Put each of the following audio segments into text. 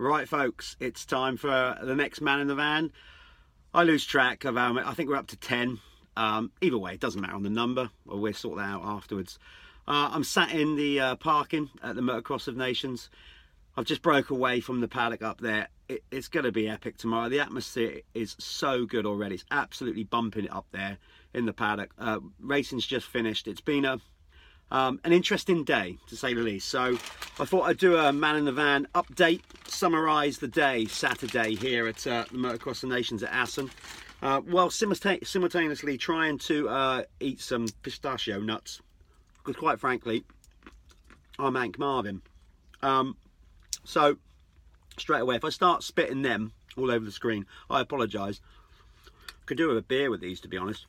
Right, folks, it's time for the next man in the van. I lose track of how I think we're up to 10. Um, either way, it doesn't matter on the number, we'll sort that out afterwards. Uh, I'm sat in the uh, parking at the Motocross of Nations. I've just broke away from the paddock up there. It, it's going to be epic tomorrow. The atmosphere is so good already. It's absolutely bumping it up there in the paddock. Uh, racing's just finished. It's been a um, an interesting day, to say the least. So I thought I'd do a man in the van update, summarise the day Saturday here at uh, the Motocross of Nations at Assen. Uh, while simultaneously trying to uh, eat some pistachio nuts, because quite frankly, I'm Hank Marvin. Um, so straight away, if I start spitting them all over the screen, I apologise. Could do with a beer with these, to be honest.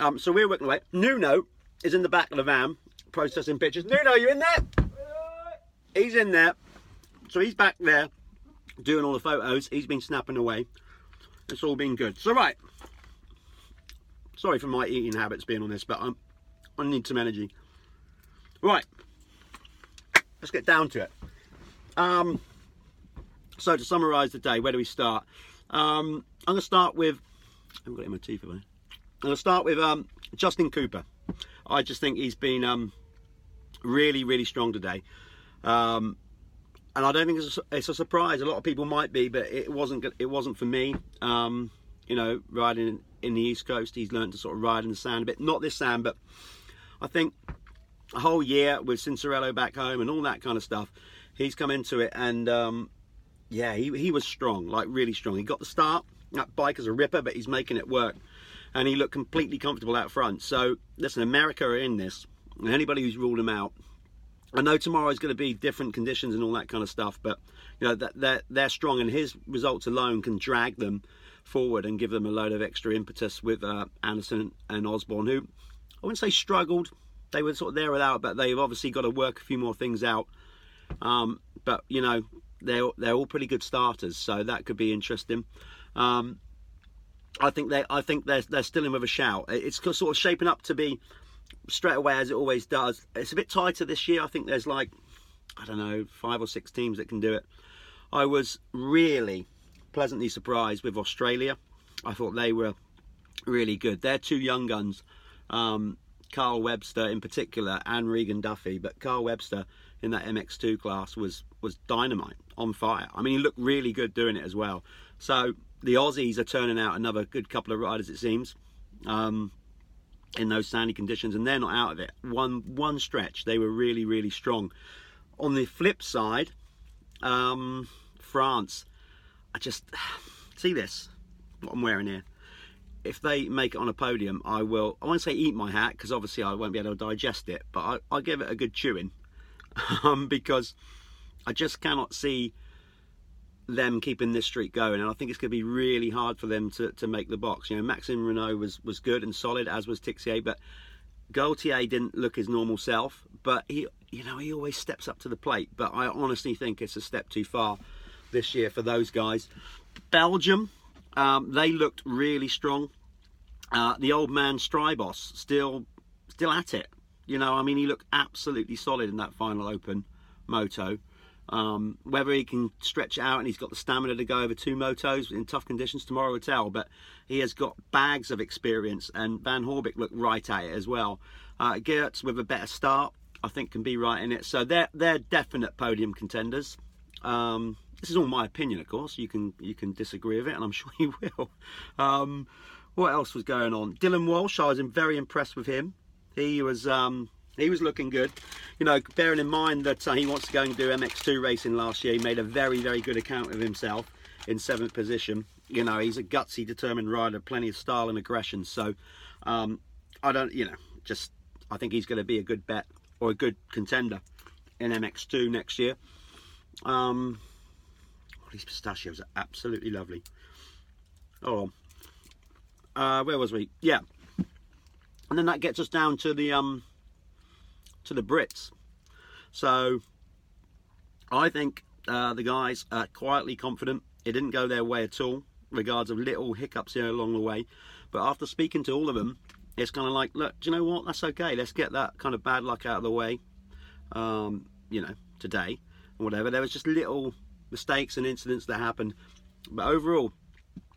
Um, so we're working away. Nuno is in the back of the van processing pictures. Nuno, you in there? He's in there. So he's back there doing all the photos. He's been snapping away. It's all been good. So right. Sorry for my eating habits being on this, but I'm, I need some energy. Right. Let's get down to it. Um, so to summarise the day, where do we start? Um, I'm going to start with. I haven't got it in my teeth, have I? I'm going to start with um, Justin Cooper. I just think he's been um, really, really strong today. Um, and I don't think it's a, it's a, surprise. A lot of people might be, but it wasn't. It wasn't for me. Um, you know, riding in, the East Coast, he's learned to sort of ride in the sand a bit. Not this sand, but I think a whole year with Cianciarulo back home and all that kind of stuff, he's come into it and um, yeah, he he was strong, like really strong. He got the start. That bike is a ripper, but he's making it work, and he looked completely comfortable out front. So listen, America are in this. And anybody who's ruled him out I know tomorrow is going to be different conditions and all that kind of stuff, but you know that they're, they're strong, and his results alone can drag them forward and give them a load of extra impetus with uh, Anderson and Osborne, who I wouldn't say struggled. They were sort of there without, but they've obviously got to work a few more things out. Um, but you know they're they're all pretty good starters, so that could be interesting. Um, I think they I think they're they're still in with a shout. It's sort of shaping up to be straight away as it always does. It's a bit tighter this year. I think there's like I don't know five or six teams that can do it. I was really pleasantly surprised with Australia. I thought they were really good. They're two young guns, um, Carl Webster in particular, and Regan Duffy. But Carl Webster in that MX2 class was was dynamite, on fire. I mean, he looked really good doing it as well. So the Aussies are turning out another good couple of riders, it seems. Um, in those sandy conditions, and they're not out of it. One one stretch, they were really really strong. On the flip side, um, France, I just see this what I'm wearing here. If they make it on a podium, I will. I won't say eat my hat because obviously I won't be able to digest it, but I, I'll give it a good chewing um, because I just cannot see them keeping this streak going, and I think it's going to be really hard for them to, to make the box. You know, Maxime Renaux was was good and solid, as was Tixier, but Gautier didn't look his normal self. But he, you know, he always steps up to the plate. But I honestly think it's a step too far this year for those guys. Belgium, um, they looked really strong. Uh, the old man Strijbos still still at it. You know, I mean, he looked absolutely solid in that final open moto. Um, whether he can stretch out and he's got the stamina to go over two motos in tough conditions tomorrow will tell. But he has got bags of experience, and Van Horebeek looked right at it as well. Uh, Geerts with a better start, I think, can be right in it. So they're they're definite podium contenders. Um, this is all my opinion, of course. You can you can disagree with it, and I'm sure you will. Um, what else was going on? Dylan Walsh, I was very impressed with him. He was um, he was looking good. You know, bearing in mind that uh, he wants to go and do MX2 racing last year, he made a very, very good account of himself in seventh position. You know, he's a gutsy, determined rider, plenty of style and aggression. So, um, I don't, you know, just I think he's going to be a good bet or a good contender in MX2 next year. Um, oh, these pistachios are absolutely lovely. Oh, uh, where was we? Yeah, and then that gets us down to the um, to the Brits. So I think uh, the guys are quietly confident. It didn't go their way at all, regards of little hiccups here along the way. But after speaking to all of them, it's kind of like, look, do you know what? That's okay. Let's get that kind of bad luck out of the way. Um, you know, today whatever. There was just little mistakes and incidents that happened. But overall,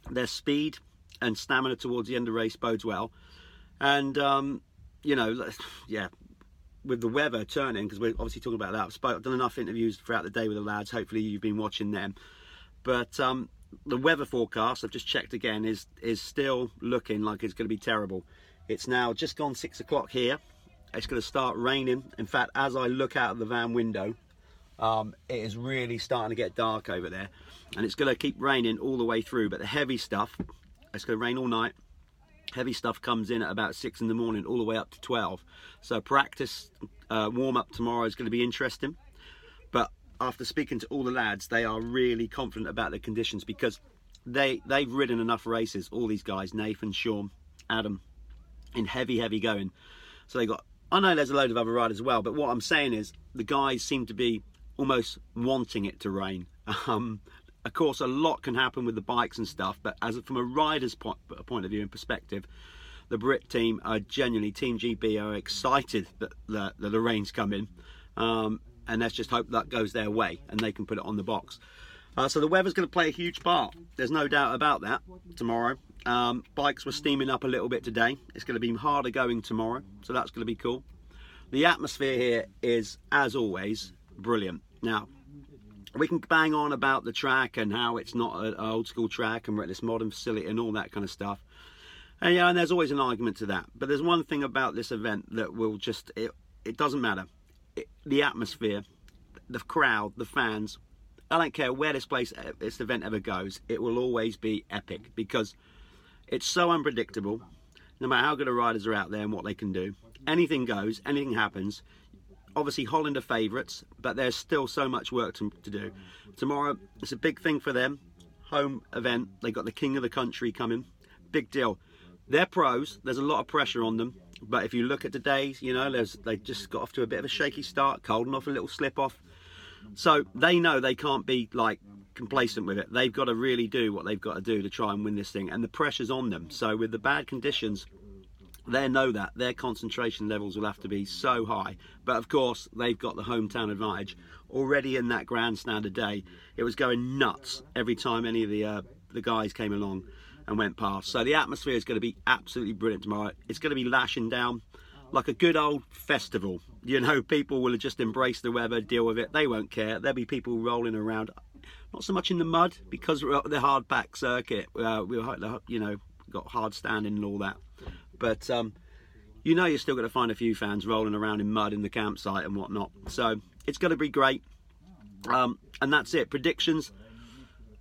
their speed and stamina towards the end of the race bodes well. And, um, you know, yeah, with the weather turning, because we're obviously talking about that, I've done enough interviews throughout the day with the lads. Hopefully, you've been watching them. But um, the weather forecast, I've just checked again, is is still looking like it's going to be terrible. It's now just gone six o'clock here. It's going to start raining. In fact, as I look out of the van window, um, it is really starting to get dark over there, and it's going to keep raining all the way through. But the heavy stuff, it's going to rain all night heavy stuff comes in at about six in the morning all the way up to 12 so practice uh, warm up tomorrow is going to be interesting. But after speaking to all the lads they are really confident about the conditions because they they've ridden enough races all these guys nathan sean adam in heavy heavy going. So they got i know there's a load of other riders as well but what i'm saying is the guys seem to be almost wanting it to rain. Um, of course, a lot can happen with the bikes and stuff, but as from a rider's point, point of view and perspective, the Brit team are genuinely, Team GB are excited that the, the rain's coming. Um, and let's just hope that goes their way and they can put it on the box. Uh, so the weather's going to play a huge part. There's no doubt about that tomorrow. Um, bikes were steaming up a little bit today. It's going to be harder going tomorrow, so that's going to be cool. The atmosphere here is, as always, brilliant. Now, we can bang on about the track and how it's not an old school track and we're at this modern facility and all that kind of stuff. And yeah, and there's always an argument to that. But there's one thing about this event that will just, it, it doesn't matter. It, the atmosphere, the crowd, the fans, I don't care where this place, uh, this event ever goes, it will always be epic because it's so unpredictable. No matter how good the riders are out there and what they can do, anything goes, anything happens obviously Holland are favourites, but there's still so much work to, to do. Tomorrow, it's a big thing for them. Home event. They got the king of the country coming. Big deal. They're pros. There's a lot of pressure on them. But if you look at today's, you know, they just got off to a bit of a shaky start, Coldenhoff a little slip off. So they know they can't be like complacent with it. They've got to really do what they've got to do to try and win this thing, and the pressure's on them. So with the bad conditions, they know that their concentration levels will have to be so high. But of course, they've got the hometown advantage. Already in that grandstand today, it was going nuts every time any of the uh, the guys came along and went past. So the atmosphere is going to be absolutely brilliant tomorrow. It's going to be lashing down like a good old festival. You know, people will just embrace the weather, deal with it. They won't care. There'll be people rolling around, not so much in the mud because we're at the hard pack circuit. Uh, we're you know got hard standing and all that. But um, you know you're still going to find a few fans rolling around in mud in the campsite and whatnot. So it's going to be great. Um, and that's it. Predictions.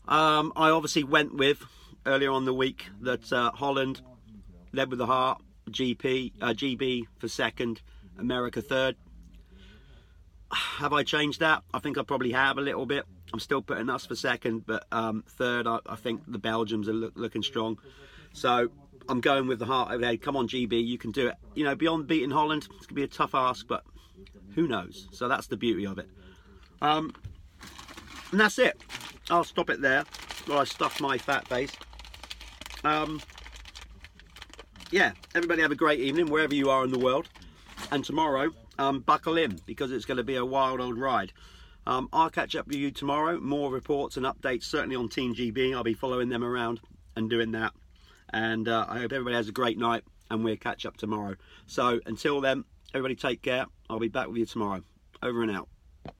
Um, I obviously went with earlier on the week that uh, Holland led with the heart, GP, uh, GB for second, America third. Have I changed that? I think I probably have a little bit. I'm still putting us for second, but um, third, I, I, think the Belgians are look, looking strong. So I'm going with the heart over there. Come on, GB, you can do it. You know, beyond beating Holland, it's gonna be a tough ask, but who knows? So that's the beauty of it. Um, and that's it. I'll stop it there while I stuff my fat face. Um, yeah, everybody have a great evening wherever you are in the world. And tomorrow, um, buckle in because it's going to be a wild old ride. Um, I'll catch up with you tomorrow. More reports and updates, certainly on Team GB. I'll be following them around and doing that. And uh, I hope everybody has a great night and we'll catch up tomorrow. So until then, everybody take care. I'll be back with you tomorrow. Over and out.